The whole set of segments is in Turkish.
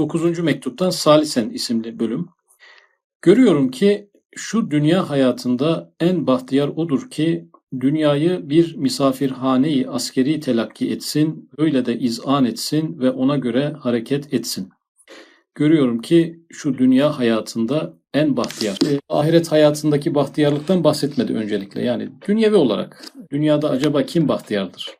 9. mektuptan Salisen isimli bölüm. Görüyorum ki şu dünya hayatında en bahtiyar odur ki dünyayı bir misafirhaneyi askeri telakki etsin, öyle de izan etsin ve ona göre hareket etsin. Görüyorum ki şu dünya hayatında en bahtiyar. E, ahiret hayatındaki bahtiyarlıktan bahsetmedi öncelikle. Yani dünyevi olarak dünyada acaba kim bahtiyardır?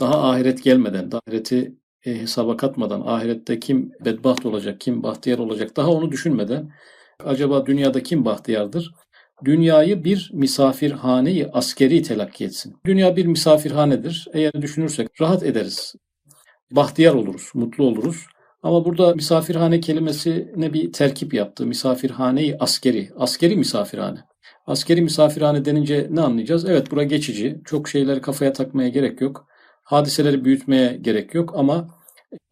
Daha ahiret gelmeden, daha ahireti e, hesaba katmadan, ahirette kim bedbaht olacak, kim bahtiyar olacak daha onu düşünmeden acaba dünyada kim bahtiyardır? Dünyayı bir misafirhaneyi askeri telakki etsin. Dünya bir misafirhanedir. Eğer düşünürsek rahat ederiz. Bahtiyar oluruz, mutlu oluruz. Ama burada misafirhane kelimesine bir terkip yaptı. Misafirhaneyi askeri, askeri misafirhane. Askeri misafirhane denince ne anlayacağız? Evet bura geçici. Çok şeyleri kafaya takmaya gerek yok. Hadiseleri büyütmeye gerek yok ama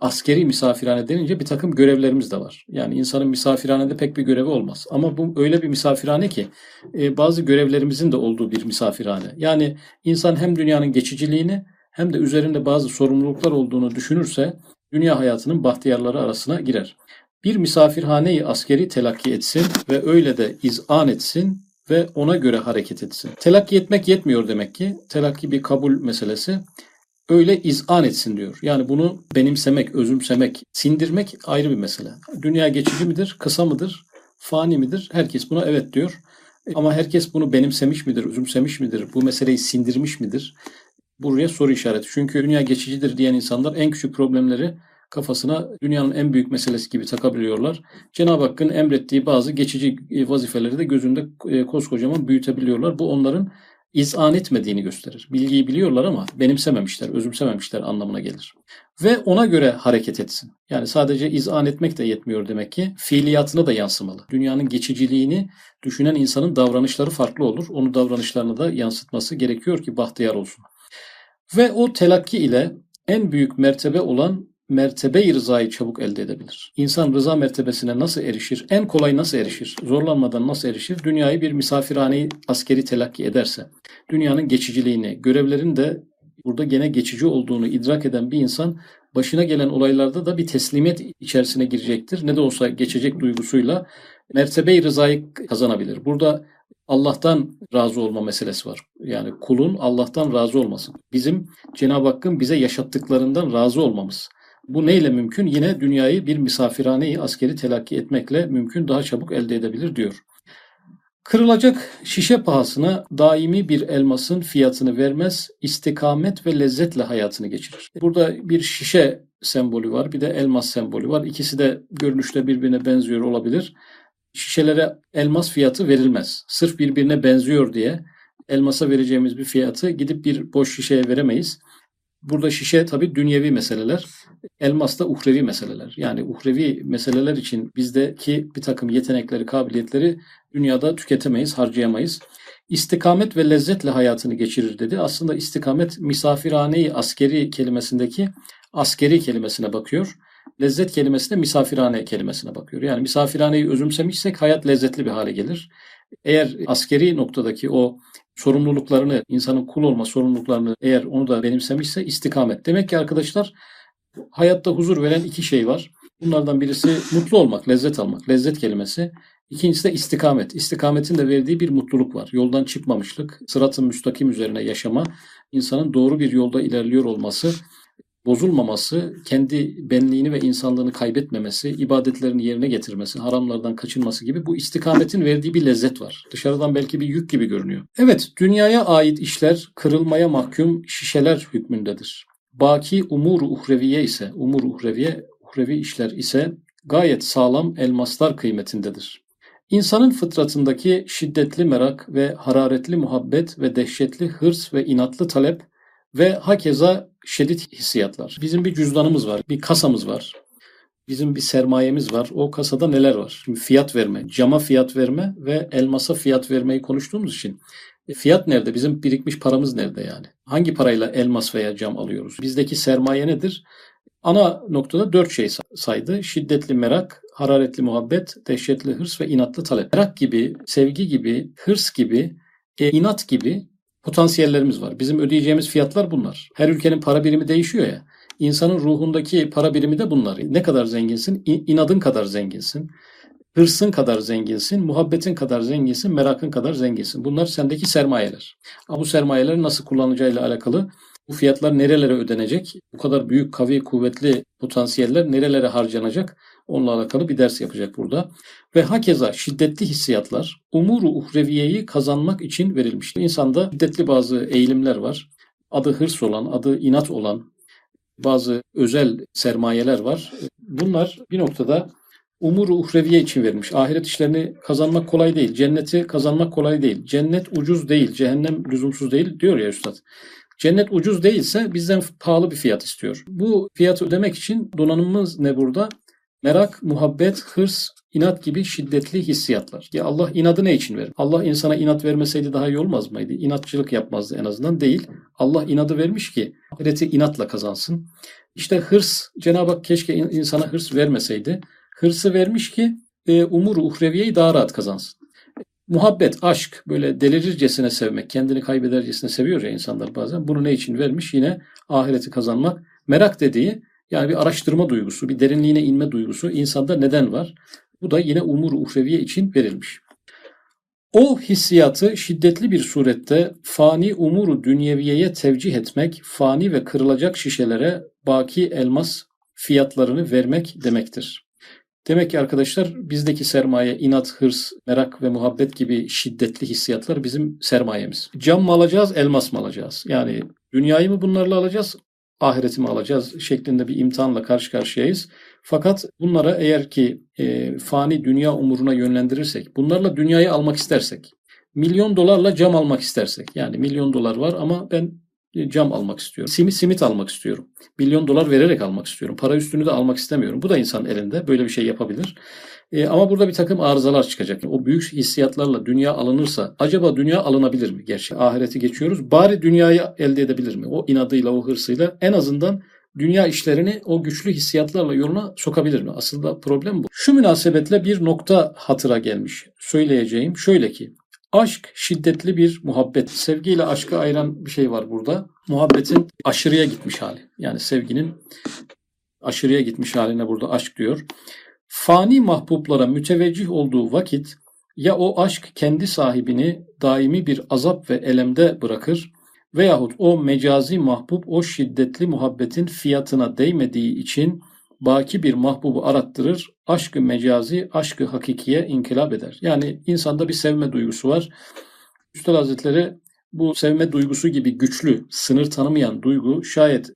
askeri misafirhane denince bir takım görevlerimiz de var. Yani insanın misafirhanede pek bir görevi olmaz. Ama bu öyle bir misafirhane ki e, bazı görevlerimizin de olduğu bir misafirhane. Yani insan hem dünyanın geçiciliğini hem de üzerinde bazı sorumluluklar olduğunu düşünürse dünya hayatının bahtiyarları arasına girer. Bir misafirhaneyi askeri telakki etsin ve öyle de izan etsin ve ona göre hareket etsin. Telakki etmek yetmiyor demek ki. Telakki bir kabul meselesi. Öyle izan etsin diyor. Yani bunu benimsemek, özümsemek, sindirmek ayrı bir mesele. Dünya geçici midir, kısa mıdır, fani midir? Herkes buna evet diyor. Ama herkes bunu benimsemiş midir, özümsemiş midir, bu meseleyi sindirmiş midir? Buraya soru işareti. Çünkü dünya geçicidir diyen insanlar en küçük problemleri kafasına dünyanın en büyük meselesi gibi takabiliyorlar. Cenab-ı Hakk'ın emrettiği bazı geçici e, vazifeleri de gözünde e, koskocaman büyütebiliyorlar. Bu onların izan etmediğini gösterir. Bilgiyi biliyorlar ama benimsememişler, özümsememişler anlamına gelir. Ve ona göre hareket etsin. Yani sadece izan etmek de yetmiyor demek ki. Fiiliyatına da yansımalı. Dünyanın geçiciliğini düşünen insanın davranışları farklı olur. Onu davranışlarına da yansıtması gerekiyor ki bahtiyar olsun. Ve o telakki ile en büyük mertebe olan mertebe-i rızayı çabuk elde edebilir. İnsan rıza mertebesine nasıl erişir? En kolay nasıl erişir? Zorlanmadan nasıl erişir? Dünyayı bir misafirhaneyi askeri telakki ederse, dünyanın geçiciliğini, görevlerin de burada gene geçici olduğunu idrak eden bir insan başına gelen olaylarda da bir teslimiyet içerisine girecektir. Ne de olsa geçecek duygusuyla mertebe-i rızayı kazanabilir. Burada Allah'tan razı olma meselesi var. Yani kulun Allah'tan razı olması. Bizim Cenab-ı Hakk'ın bize yaşattıklarından razı olmamız. Bu neyle mümkün? Yine dünyayı bir misafirhaneyi askeri telakki etmekle mümkün daha çabuk elde edebilir diyor. Kırılacak şişe pahasına daimi bir elmasın fiyatını vermez, istikamet ve lezzetle hayatını geçirir. Burada bir şişe sembolü var, bir de elmas sembolü var. İkisi de görünüşte birbirine benziyor olabilir. Şişelere elmas fiyatı verilmez. Sırf birbirine benziyor diye elmasa vereceğimiz bir fiyatı gidip bir boş şişeye veremeyiz. Burada şişe tabii dünyevi meseleler, elmas da uhrevi meseleler. Yani uhrevi meseleler için bizdeki bir takım yetenekleri, kabiliyetleri dünyada tüketemeyiz, harcayamayız. İstikamet ve lezzetle hayatını geçirir dedi. Aslında istikamet misafirhaneyi askeri kelimesindeki askeri kelimesine bakıyor. Lezzet kelimesi de misafirhane kelimesine bakıyor. Yani misafirhaneyi özümsemişsek hayat lezzetli bir hale gelir. Eğer askeri noktadaki o sorumluluklarını, insanın kul olma sorumluluklarını eğer onu da benimsemişse istikamet. Demek ki arkadaşlar hayatta huzur veren iki şey var. Bunlardan birisi mutlu olmak, lezzet almak. Lezzet kelimesi. İkincisi de istikamet. İstikametin de verdiği bir mutluluk var. Yoldan çıkmamışlık, sıratın müstakim üzerine yaşama, insanın doğru bir yolda ilerliyor olması bozulmaması, kendi benliğini ve insanlığını kaybetmemesi, ibadetlerini yerine getirmesi, haramlardan kaçınması gibi bu istikametin verdiği bir lezzet var. Dışarıdan belki bir yük gibi görünüyor. Evet, dünyaya ait işler kırılmaya mahkum şişeler hükmündedir. Baki umur uhreviye ise, umur uhreviye, uhrevi işler ise gayet sağlam elmaslar kıymetindedir. İnsanın fıtratındaki şiddetli merak ve hararetli muhabbet ve dehşetli hırs ve inatlı talep ve hakeza şiddet hissiyatlar. Bizim bir cüzdanımız var, bir kasamız var. Bizim bir sermayemiz var. O kasada neler var? Şimdi fiyat verme, cama fiyat verme ve elmasa fiyat vermeyi konuştuğumuz için e, fiyat nerede? Bizim birikmiş paramız nerede yani? Hangi parayla elmas veya cam alıyoruz? Bizdeki sermaye nedir? Ana noktada dört şey saydı. Şiddetli merak, hararetli muhabbet, dehşetli hırs ve inatlı talep. Merak gibi, sevgi gibi, hırs gibi, e, inat gibi potansiyellerimiz var. Bizim ödeyeceğimiz fiyatlar bunlar. Her ülkenin para birimi değişiyor ya. İnsanın ruhundaki para birimi de bunlar. Ne kadar zenginsin? İnadın kadar zenginsin. Hırsın kadar zenginsin, muhabbetin kadar zenginsin, merakın kadar zenginsin. Bunlar sendeki sermayeler. Ama bu sermayeleri nasıl kullanacağıyla alakalı bu fiyatlar nerelere ödenecek? Bu kadar büyük, kavi, kuvvetli potansiyeller nerelere harcanacak? Onunla alakalı bir ders yapacak burada. Ve hakeza şiddetli hissiyatlar umuru uhreviyeyi kazanmak için verilmiştir. İnsanda şiddetli bazı eğilimler var. Adı hırs olan, adı inat olan bazı özel sermayeler var. Bunlar bir noktada umuru uhreviye için verilmiş. Ahiret işlerini kazanmak kolay değil. Cenneti kazanmak kolay değil. Cennet ucuz değil. Cehennem lüzumsuz değil diyor ya üstad. Cennet ucuz değilse bizden pahalı bir fiyat istiyor. Bu fiyatı ödemek için donanımımız ne burada? Merak, muhabbet, hırs, inat gibi şiddetli hissiyatlar. Ya Allah inadı ne için verir? Allah insana inat vermeseydi daha iyi olmaz mıydı? İnatçılık yapmazdı en azından. Değil. Allah inadı vermiş ki ahireti inatla kazansın. İşte hırs, Cenab-ı Hak keşke insana hırs vermeseydi. Hırsı vermiş ki e, umur uhreviyeyi daha rahat kazansın. Muhabbet, aşk, böyle delirircesine sevmek, kendini kaybedercesine seviyor ya insanlar bazen. Bunu ne için vermiş? Yine ahireti kazanmak. Merak dediği yani bir araştırma duygusu, bir derinliğine inme duygusu insanda neden var? Bu da yine umur uhreviye için verilmiş. O hissiyatı şiddetli bir surette fani umuru dünyeviyeye tevcih etmek, fani ve kırılacak şişelere baki elmas fiyatlarını vermek demektir. Demek ki arkadaşlar bizdeki sermaye, inat, hırs, merak ve muhabbet gibi şiddetli hissiyatlar bizim sermayemiz. Cam mı alacağız, elmas mı alacağız? Yani dünyayı mı bunlarla alacağız, ahireti mi alacağız şeklinde bir imtihanla karşı karşıyayız. Fakat bunlara eğer ki e, fani dünya umuruna yönlendirirsek, bunlarla dünyayı almak istersek, milyon dolarla cam almak istersek, yani milyon dolar var ama ben cam almak istiyorum. Simit simit almak istiyorum. Milyon dolar vererek almak istiyorum. Para üstünü de almak istemiyorum. Bu da insan elinde. Böyle bir şey yapabilir. E, ama burada bir takım arızalar çıkacak. O büyük hissiyatlarla dünya alınırsa acaba dünya alınabilir mi? Gerçi ahireti geçiyoruz. Bari dünyayı elde edebilir mi? O inadıyla, o hırsıyla en azından dünya işlerini o güçlü hissiyatlarla yoluna sokabilir mi? Aslında problem bu. Şu münasebetle bir nokta hatıra gelmiş. Söyleyeceğim şöyle ki Aşk şiddetli bir muhabbet. Sevgiyle aşkı ayıran bir şey var burada. Muhabbetin aşırıya gitmiş hali. Yani sevginin aşırıya gitmiş haline burada aşk diyor. Fani mahbublara müteveccih olduğu vakit ya o aşk kendi sahibini daimi bir azap ve elemde bırakır veyahut o mecazi mahbub o şiddetli muhabbetin fiyatına değmediği için baki bir mahbubu arattırır, aşkı mecazi, aşkı hakikiye inkılap eder. Yani insanda bir sevme duygusu var. Üstad Hazretleri bu sevme duygusu gibi güçlü, sınır tanımayan duygu şayet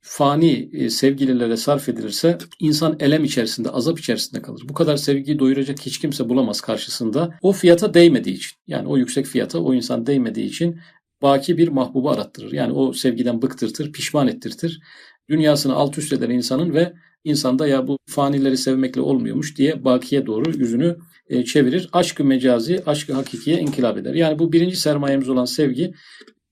fani e, sevgililere sarf edilirse insan elem içerisinde, azap içerisinde kalır. Bu kadar sevgiyi doyuracak hiç kimse bulamaz karşısında. O fiyata değmediği için, yani o yüksek fiyata o insan değmediği için baki bir mahbubu arattırır. Yani o sevgiden bıktırtır, pişman ettirtir dünyasını alt üst eden insanın ve insanda ya bu fanileri sevmekle olmuyormuş diye bakiye doğru yüzünü e, çevirir. Aşkı mecazi, aşkı hakikiye inkılap eder. Yani bu birinci sermayemiz olan sevgi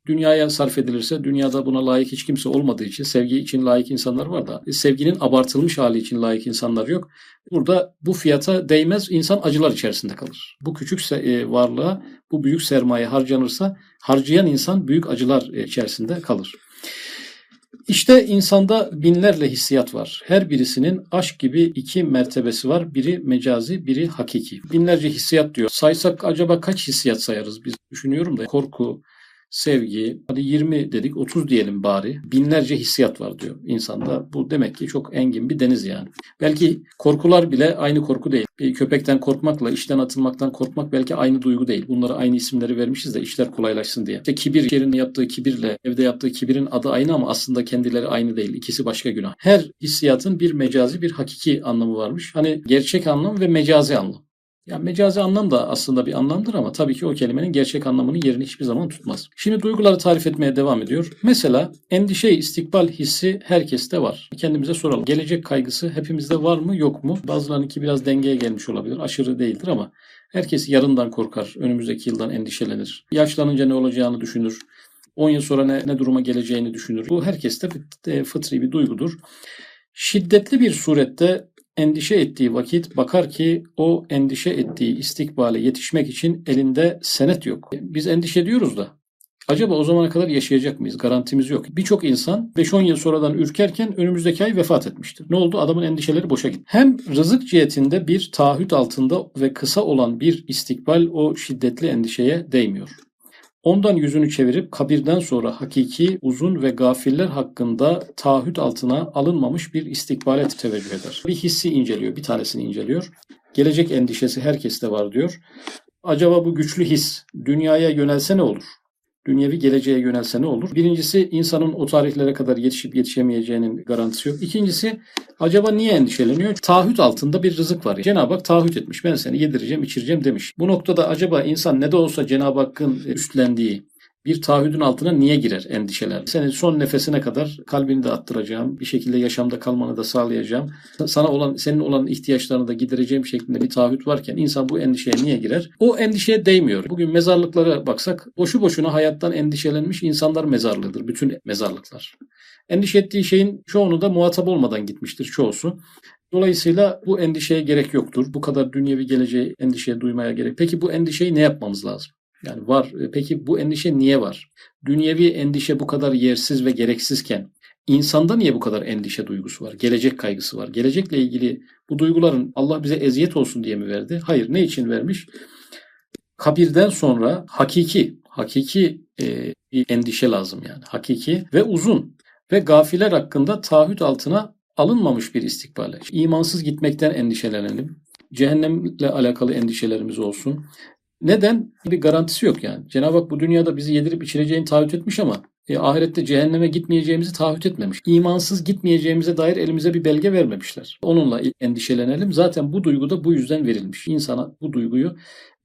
dünyaya sarf edilirse dünyada buna layık hiç kimse olmadığı için sevgi için layık insanlar var da e, sevginin abartılmış hali için layık insanlar yok. Burada bu fiyata değmez insan acılar içerisinde kalır. Bu küçük e, varlığa bu büyük sermaye harcanırsa harcayan insan büyük acılar içerisinde kalır. İşte insanda binlerle hissiyat var. Her birisinin aşk gibi iki mertebesi var. Biri mecazi, biri hakiki. Binlerce hissiyat diyor. Saysak acaba kaç hissiyat sayarız biz? Düşünüyorum da korku, sevgi, hadi 20 dedik 30 diyelim bari. Binlerce hissiyat var diyor insanda. Bu demek ki çok engin bir deniz yani. Belki korkular bile aynı korku değil. Bir köpekten korkmakla işten atılmaktan korkmak belki aynı duygu değil. Bunlara aynı isimleri vermişiz de işler kolaylaşsın diye. İşte kibir, yerin yaptığı kibirle evde yaptığı kibirin adı aynı ama aslında kendileri aynı değil. İkisi başka günah. Her hissiyatın bir mecazi bir hakiki anlamı varmış. Hani gerçek anlam ve mecazi anlam. Yani mecazi anlam da aslında bir anlamdır ama tabii ki o kelimenin gerçek anlamının yerini hiçbir zaman tutmaz. Şimdi duyguları tarif etmeye devam ediyor. Mesela endişe istikbal hissi herkeste var. Kendimize soralım. Gelecek kaygısı hepimizde var mı yok mu? Bazılarınınki biraz dengeye gelmiş olabilir. Aşırı değildir ama herkes yarından korkar. Önümüzdeki yıldan endişelenir. Yaşlanınca ne olacağını düşünür. 10 yıl sonra ne, ne duruma geleceğini düşünür. Bu herkeste fıtri bir duygudur. Şiddetli bir surette endişe ettiği vakit bakar ki o endişe ettiği istikbale yetişmek için elinde senet yok. Biz endişe ediyoruz da Acaba o zamana kadar yaşayacak mıyız? Garantimiz yok. Birçok insan 5-10 yıl sonradan ürkerken önümüzdeki ay vefat etmiştir. Ne oldu? Adamın endişeleri boşa gitti. Hem rızık cihetinde bir taahhüt altında ve kısa olan bir istikbal o şiddetli endişeye değmiyor. Ondan yüzünü çevirip kabirden sonra hakiki, uzun ve gafiller hakkında taahhüt altına alınmamış bir istikbale teveccüh eder. Bir hissi inceliyor, bir tanesini inceliyor. Gelecek endişesi herkeste var diyor. Acaba bu güçlü his dünyaya yönelse ne olur? Dünyevi geleceğe yönelse ne olur? Birincisi insanın o tarihlere kadar yetişip yetişemeyeceğinin garantisi yok. İkincisi acaba niye endişeleniyor? Taahhüt altında bir rızık var. Cenab-ı Hak taahhüt etmiş. Ben seni yedireceğim, içireceğim demiş. Bu noktada acaba insan ne de olsa Cenab-ı Hakk'ın üstlendiği bir taahhüdün altına niye girer endişeler? Senin son nefesine kadar kalbini de attıracağım, bir şekilde yaşamda kalmanı da sağlayacağım. Sana olan, senin olan ihtiyaçlarını da gidereceğim şeklinde bir taahhüt varken insan bu endişeye niye girer? O endişeye değmiyor. Bugün mezarlıklara baksak boşu boşuna hayattan endişelenmiş insanlar mezarlığıdır. Bütün mezarlıklar. Endişe ettiği şeyin çoğunu da muhatap olmadan gitmiştir çoğusu. Dolayısıyla bu endişeye gerek yoktur. Bu kadar dünyevi geleceği endişeye duymaya gerek. Peki bu endişeyi ne yapmamız lazım? Yani var. E, peki bu endişe niye var? Dünyevi endişe bu kadar yersiz ve gereksizken insanda niye bu kadar endişe duygusu var? Gelecek kaygısı var. Gelecekle ilgili bu duyguların Allah bize eziyet olsun diye mi verdi? Hayır. Ne için vermiş? Kabirden sonra hakiki, hakiki e, bir endişe lazım yani. Hakiki ve uzun ve gafiler hakkında taahhüt altına alınmamış bir istikbale. İmansız gitmekten endişelenelim. Cehennemle alakalı endişelerimiz olsun. Neden? Bir garantisi yok yani. Cenab-ı Hak bu dünyada bizi yedirip içireceğini taahhüt etmiş ama e, ahirette cehenneme gitmeyeceğimizi taahhüt etmemiş. İmansız gitmeyeceğimize dair elimize bir belge vermemişler. Onunla endişelenelim. Zaten bu duygu da bu yüzden verilmiş. İnsana bu duyguyu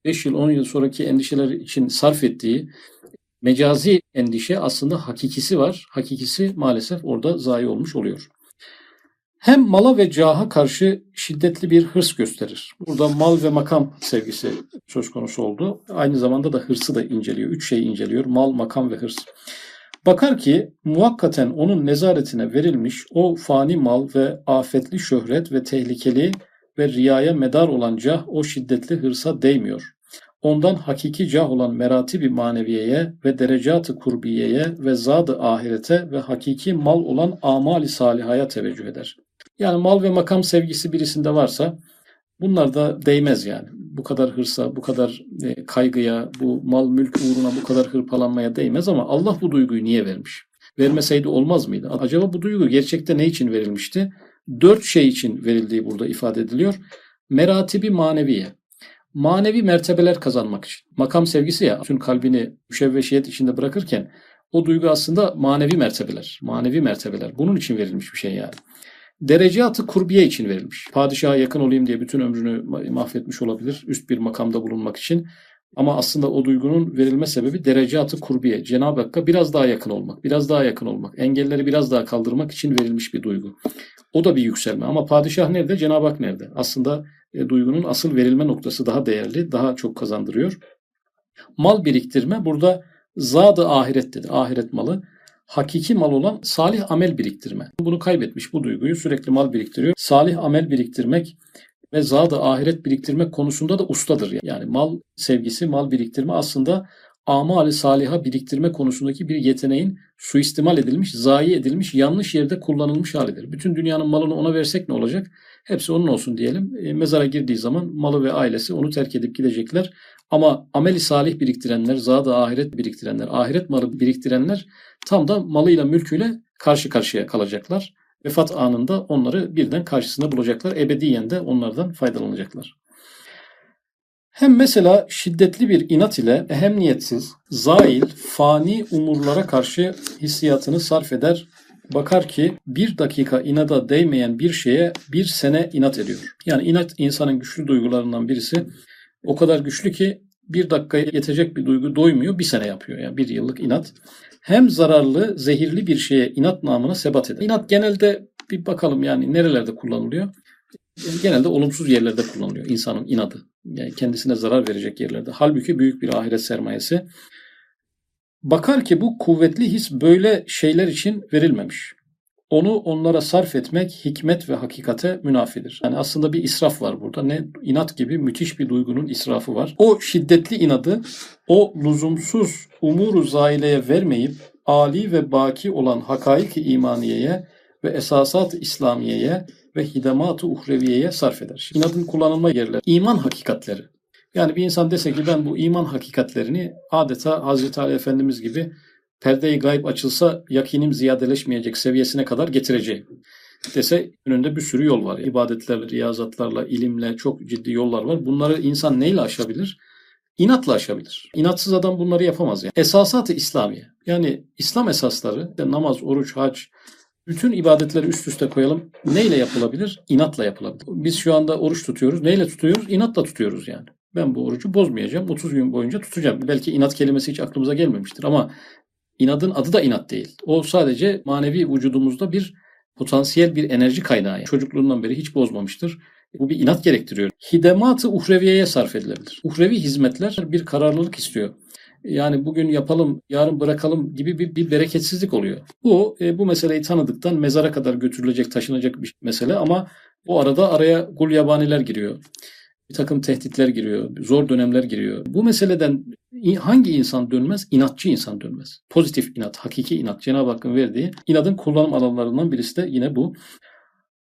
5 yıl 10 yıl sonraki endişeler için sarf ettiği mecazi endişe aslında hakikisi var. Hakikisi maalesef orada zayi olmuş oluyor. Hem mala ve caha karşı şiddetli bir hırs gösterir. Burada mal ve makam sevgisi söz konusu oldu. Aynı zamanda da hırsı da inceliyor. Üç şeyi inceliyor. Mal, makam ve hırs. Bakar ki muhakkaten onun nezaretine verilmiş o fani mal ve afetli şöhret ve tehlikeli ve riyaya medar olan cah o şiddetli hırsa değmiyor. Ondan hakiki cah olan merati bir maneviyeye ve derecatı kurbiyeye ve zadı ahirete ve hakiki mal olan amali salihaya teveccüh eder. Yani mal ve makam sevgisi birisinde varsa bunlar da değmez yani. Bu kadar hırsa, bu kadar e, kaygıya, bu mal mülk uğruna bu kadar hırpalanmaya değmez ama Allah bu duyguyu niye vermiş? Vermeseydi olmaz mıydı? Acaba bu duygu gerçekte ne için verilmişti? Dört şey için verildiği burada ifade ediliyor. Meratibi maneviye. Manevi mertebeler kazanmak için. Makam sevgisi ya, bütün kalbini müşevveşiyet içinde bırakırken o duygu aslında manevi mertebeler. Manevi mertebeler. Bunun için verilmiş bir şey yani. Derecatı kurbiye için verilmiş. Padişaha yakın olayım diye bütün ömrünü mahvetmiş olabilir üst bir makamda bulunmak için. Ama aslında o duygunun verilme sebebi derecatı kurbiye. Cenab-ı Hakk'a biraz daha yakın olmak, biraz daha yakın olmak, engelleri biraz daha kaldırmak için verilmiş bir duygu. O da bir yükselme ama padişah nerede, Cenab-ı Hak nerede? Aslında e, duygunun asıl verilme noktası daha değerli, daha çok kazandırıyor. Mal biriktirme burada zadı ahiret dedi, ahiret malı hakiki mal olan salih amel biriktirme. Bunu kaybetmiş bu duyguyu sürekli mal biriktiriyor. Salih amel biriktirmek ve zadı ahiret biriktirmek konusunda da ustadır. Yani mal sevgisi, mal biriktirme aslında amali saliha biriktirme konusundaki bir yeteneğin suistimal edilmiş, zayi edilmiş, yanlış yerde kullanılmış halidir. Bütün dünyanın malını ona versek ne olacak? Hepsi onun olsun diyelim. E, mezara girdiği zaman malı ve ailesi onu terk edip gidecekler. Ama ameli salih biriktirenler, zada ahiret biriktirenler, ahiret malı biriktirenler tam da malıyla mülküyle karşı karşıya kalacaklar. Vefat anında onları birden karşısında bulacaklar. Ebediyen de onlardan faydalanacaklar. Hem mesela şiddetli bir inat ile ehemniyetsiz, zail, fani umurlara karşı hissiyatını sarf eder. Bakar ki bir dakika inada değmeyen bir şeye bir sene inat ediyor. Yani inat insanın güçlü duygularından birisi. O kadar güçlü ki bir dakikaya yetecek bir duygu doymuyor, bir sene yapıyor. Yani bir yıllık inat. Hem zararlı, zehirli bir şeye inat namına sebat eder. İnat genelde bir bakalım yani nerelerde kullanılıyor? Genelde olumsuz yerlerde kullanılıyor insanın inadı. Yani kendisine zarar verecek yerlerde. Halbuki büyük bir ahiret sermayesi. Bakar ki bu kuvvetli his böyle şeyler için verilmemiş. Onu onlara sarf etmek hikmet ve hakikate münafidir. Yani aslında bir israf var burada. Ne inat gibi müthiş bir duygunun israfı var. O şiddetli inadı o lüzumsuz umuru zaileye vermeyip ali ve baki olan hakaik-i imaniyeye ve esasat-ı İslamiye'ye ve hidemat-ı uhreviyeye sarf eder. Şimdi kullanılma yerleri, iman hakikatleri. Yani bir insan dese ki ben bu iman hakikatlerini adeta Hazreti Ali Efendimiz gibi perde-i gayb açılsa yakinim ziyadeleşmeyecek seviyesine kadar getireceğim dese önünde bir sürü yol var. İbadetlerle, riyazatlarla, ilimle çok ciddi yollar var. Bunları insan neyle aşabilir? İnatla aşabilir. İnatsız adam bunları yapamaz yani. Esasat-ı İslamiye. Yani İslam esasları, namaz, oruç, hac, bütün ibadetleri üst üste koyalım. Neyle yapılabilir? İnatla yapılabilir. Biz şu anda oruç tutuyoruz. Neyle tutuyoruz? İnatla tutuyoruz yani. Ben bu orucu bozmayacağım. 30 gün boyunca tutacağım. Belki inat kelimesi hiç aklımıza gelmemiştir ama inadın adı da inat değil. O sadece manevi vücudumuzda bir potansiyel bir enerji kaynağı. Çocukluğundan beri hiç bozmamıştır. Bu bir inat gerektiriyor. Hidemat-ı uhreviyeye sarf edilebilir. Uhrevi hizmetler bir kararlılık istiyor. Yani bugün yapalım, yarın bırakalım gibi bir, bir bereketsizlik oluyor. Bu e, bu meseleyi tanıdıktan mezara kadar götürülecek, taşınacak bir mesele ama o arada araya gul yabaniler giriyor. Bir takım tehditler giriyor, zor dönemler giriyor. Bu meseleden hangi insan dönmez? İnatçı insan dönmez. Pozitif inat, hakiki inat. Cenab-ı Hakk'ın verdiği inadın kullanım alanlarından birisi de yine bu.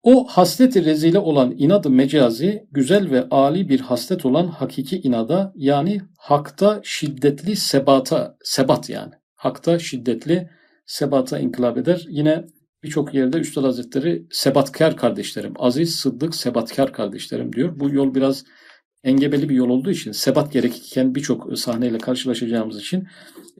O hasleti rezile olan inadı mecazi, güzel ve âli bir haslet olan hakiki inada yani hakta şiddetli sebata, sebat yani. Hakta şiddetli sebata inkılap eder. Yine birçok yerde Üstad Hazretleri sebatkar kardeşlerim, aziz, sıddık, sebatkar kardeşlerim diyor. Bu yol biraz engebeli bir yol olduğu için sebat gerekirken birçok sahneyle karşılaşacağımız için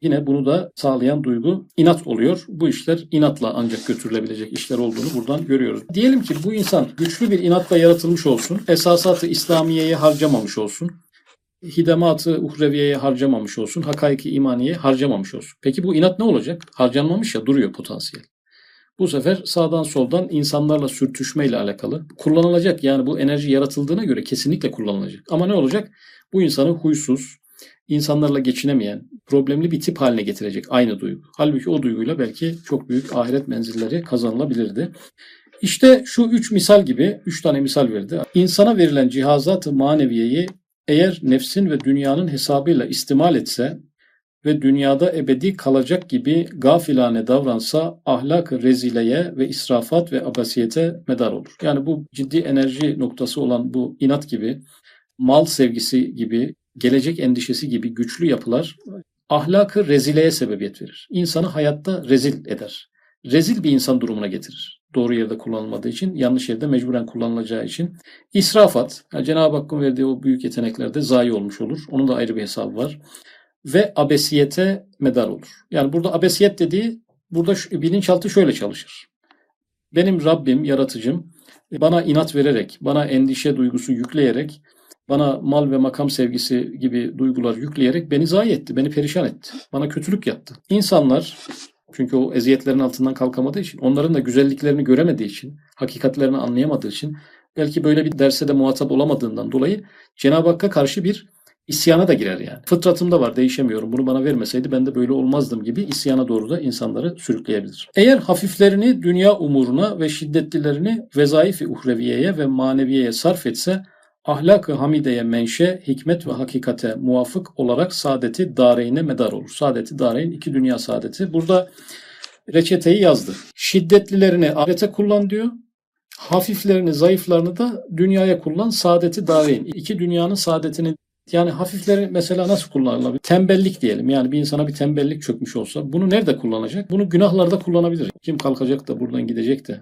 yine bunu da sağlayan duygu inat oluyor. Bu işler inatla ancak götürülebilecek işler olduğunu buradan görüyoruz. Diyelim ki bu insan güçlü bir inatla yaratılmış olsun, esasatı İslamiye'ye harcamamış olsun, hidematı uhreviyeye harcamamış olsun, hakaiki imaniye harcamamış olsun. Peki bu inat ne olacak? Harcanmamış ya duruyor potansiyel. Bu sefer sağdan soldan insanlarla sürtüşmeyle alakalı kullanılacak. Yani bu enerji yaratıldığına göre kesinlikle kullanılacak. Ama ne olacak? Bu insanı huysuz, insanlarla geçinemeyen, problemli bir tip haline getirecek aynı duygu. Halbuki o duyguyla belki çok büyük ahiret menzilleri kazanılabilirdi. İşte şu üç misal gibi, üç tane misal verdi. İnsana verilen cihazat-ı maneviyeyi eğer nefsin ve dünyanın hesabıyla istimal etse, ve dünyada ebedi kalacak gibi gafilane davransa ahlak rezileye ve israfat ve abasiyete medar olur. Yani bu ciddi enerji noktası olan bu inat gibi, mal sevgisi gibi, gelecek endişesi gibi güçlü yapılar ahlakı rezileye sebebiyet verir. İnsanı hayatta rezil eder. Rezil bir insan durumuna getirir. Doğru yerde kullanılmadığı için, yanlış yerde mecburen kullanılacağı için. İsrafat, yani Cenab-ı Hakk'ın verdiği o büyük yeteneklerde zayi olmuş olur. Onun da ayrı bir hesabı var ve abesiyete medar olur. Yani burada abesiyet dediği burada bilinçaltı şöyle çalışır. Benim Rabbim, yaratıcım bana inat vererek, bana endişe duygusu yükleyerek, bana mal ve makam sevgisi gibi duygular yükleyerek beni zayi etti, beni perişan etti. Bana kötülük yaptı. İnsanlar çünkü o eziyetlerin altından kalkamadığı için, onların da güzelliklerini göremediği için, hakikatlerini anlayamadığı için, belki böyle bir derse de muhatap olamadığından dolayı Cenab-ı Hakk'a karşı bir isyana da girer yani. Fıtratımda var değişemiyorum. Bunu bana vermeseydi ben de böyle olmazdım gibi isyana doğru da insanları sürükleyebilir. Eğer hafiflerini dünya umuruna ve şiddetlilerini vezaifi uhreviyeye ve maneviyeye sarf etse ahlak-ı hamideye menşe, hikmet ve hakikate muvafık olarak saadeti dareyne medar olur. Saadeti dareyn iki dünya saadeti. Burada reçeteyi yazdı. Şiddetlilerini ahirete kullan diyor. Hafiflerini, zayıflarını da dünyaya kullan. Saadeti dareyn. İki dünyanın saadetini yani hafifleri mesela nasıl kullanılabilir? Tembellik diyelim. Yani bir insana bir tembellik çökmüş olsa bunu nerede kullanacak? Bunu günahlarda kullanabilir. Kim kalkacak da buradan gidecek de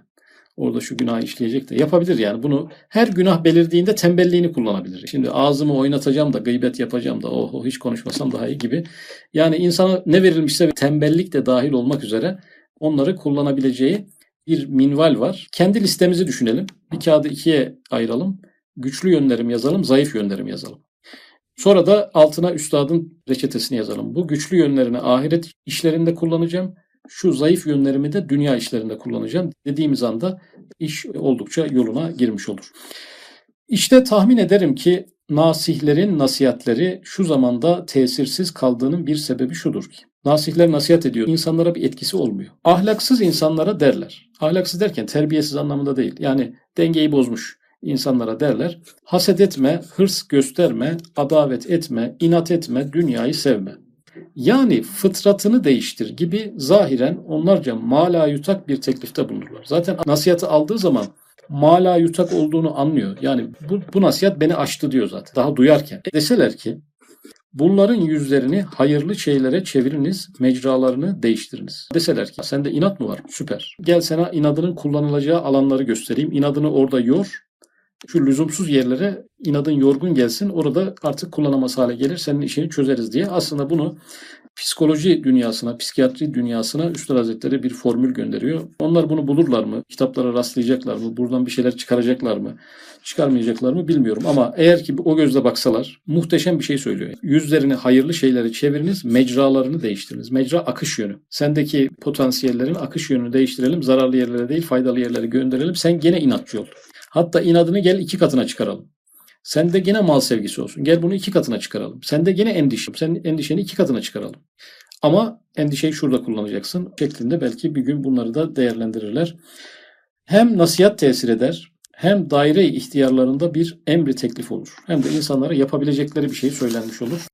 orada şu günahı işleyecek de yapabilir yani. Bunu her günah belirdiğinde tembelliğini kullanabilir. Şimdi ağzımı oynatacağım da gıybet yapacağım da oho hiç konuşmasam daha iyi gibi. Yani insana ne verilmişse tembellik de dahil olmak üzere onları kullanabileceği bir minval var. Kendi listemizi düşünelim. Bir kağıdı ikiye ayıralım. Güçlü yönlerim yazalım, zayıf yönlerim yazalım. Sonra da altına üstadın reçetesini yazalım. Bu güçlü yönlerini ahiret işlerinde kullanacağım. Şu zayıf yönlerimi de dünya işlerinde kullanacağım. Dediğimiz anda iş oldukça yoluna girmiş olur. İşte tahmin ederim ki nasihlerin nasihatleri şu zamanda tesirsiz kaldığının bir sebebi şudur ki. Nasihler nasihat ediyor. İnsanlara bir etkisi olmuyor. Ahlaksız insanlara derler. Ahlaksız derken terbiyesiz anlamında değil. Yani dengeyi bozmuş insanlara derler. Haset etme, hırs gösterme, adavet etme, inat etme, dünyayı sevme. Yani fıtratını değiştir gibi zahiren onlarca mala yutak bir teklifte bulunurlar. Zaten nasihatı aldığı zaman mala yutak olduğunu anlıyor. Yani bu, bu nasihat beni aştı diyor zaten. Daha duyarken. Deseler ki bunların yüzlerini hayırlı şeylere çeviriniz, mecralarını değiştiriniz. Deseler ki sende inat mı var? Süper. Gel sana inadının kullanılacağı alanları göstereyim. İnadını orada yor. Şu lüzumsuz yerlere inadın yorgun gelsin. Orada artık kullanamaz hale gelir. Senin işini çözeriz diye. Aslında bunu psikoloji dünyasına, psikiyatri dünyasına Üstad Hazretleri bir formül gönderiyor. Onlar bunu bulurlar mı? Kitaplara rastlayacaklar mı? Buradan bir şeyler çıkaracaklar mı? Çıkarmayacaklar mı bilmiyorum ama eğer ki o gözle baksalar muhteşem bir şey söylüyor. Yüzlerini hayırlı şeylere çeviriniz, mecralarını değiştiriniz. Mecra akış yönü. Sendeki potansiyellerin akış yönünü değiştirelim. Zararlı yerlere değil faydalı yerlere gönderelim. Sen gene inatçı ol. Hatta inadını gel iki katına çıkaralım. Sende gene mal sevgisi olsun. Gel bunu iki katına çıkaralım. Sende gene endişe. Sen endişeni iki katına çıkaralım. Ama endişeyi şurada kullanacaksın şeklinde belki bir gün bunları da değerlendirirler. Hem nasihat tesir eder, hem daire ihtiyarlarında bir emri teklif olur. Hem de insanlara yapabilecekleri bir şey söylenmiş olur.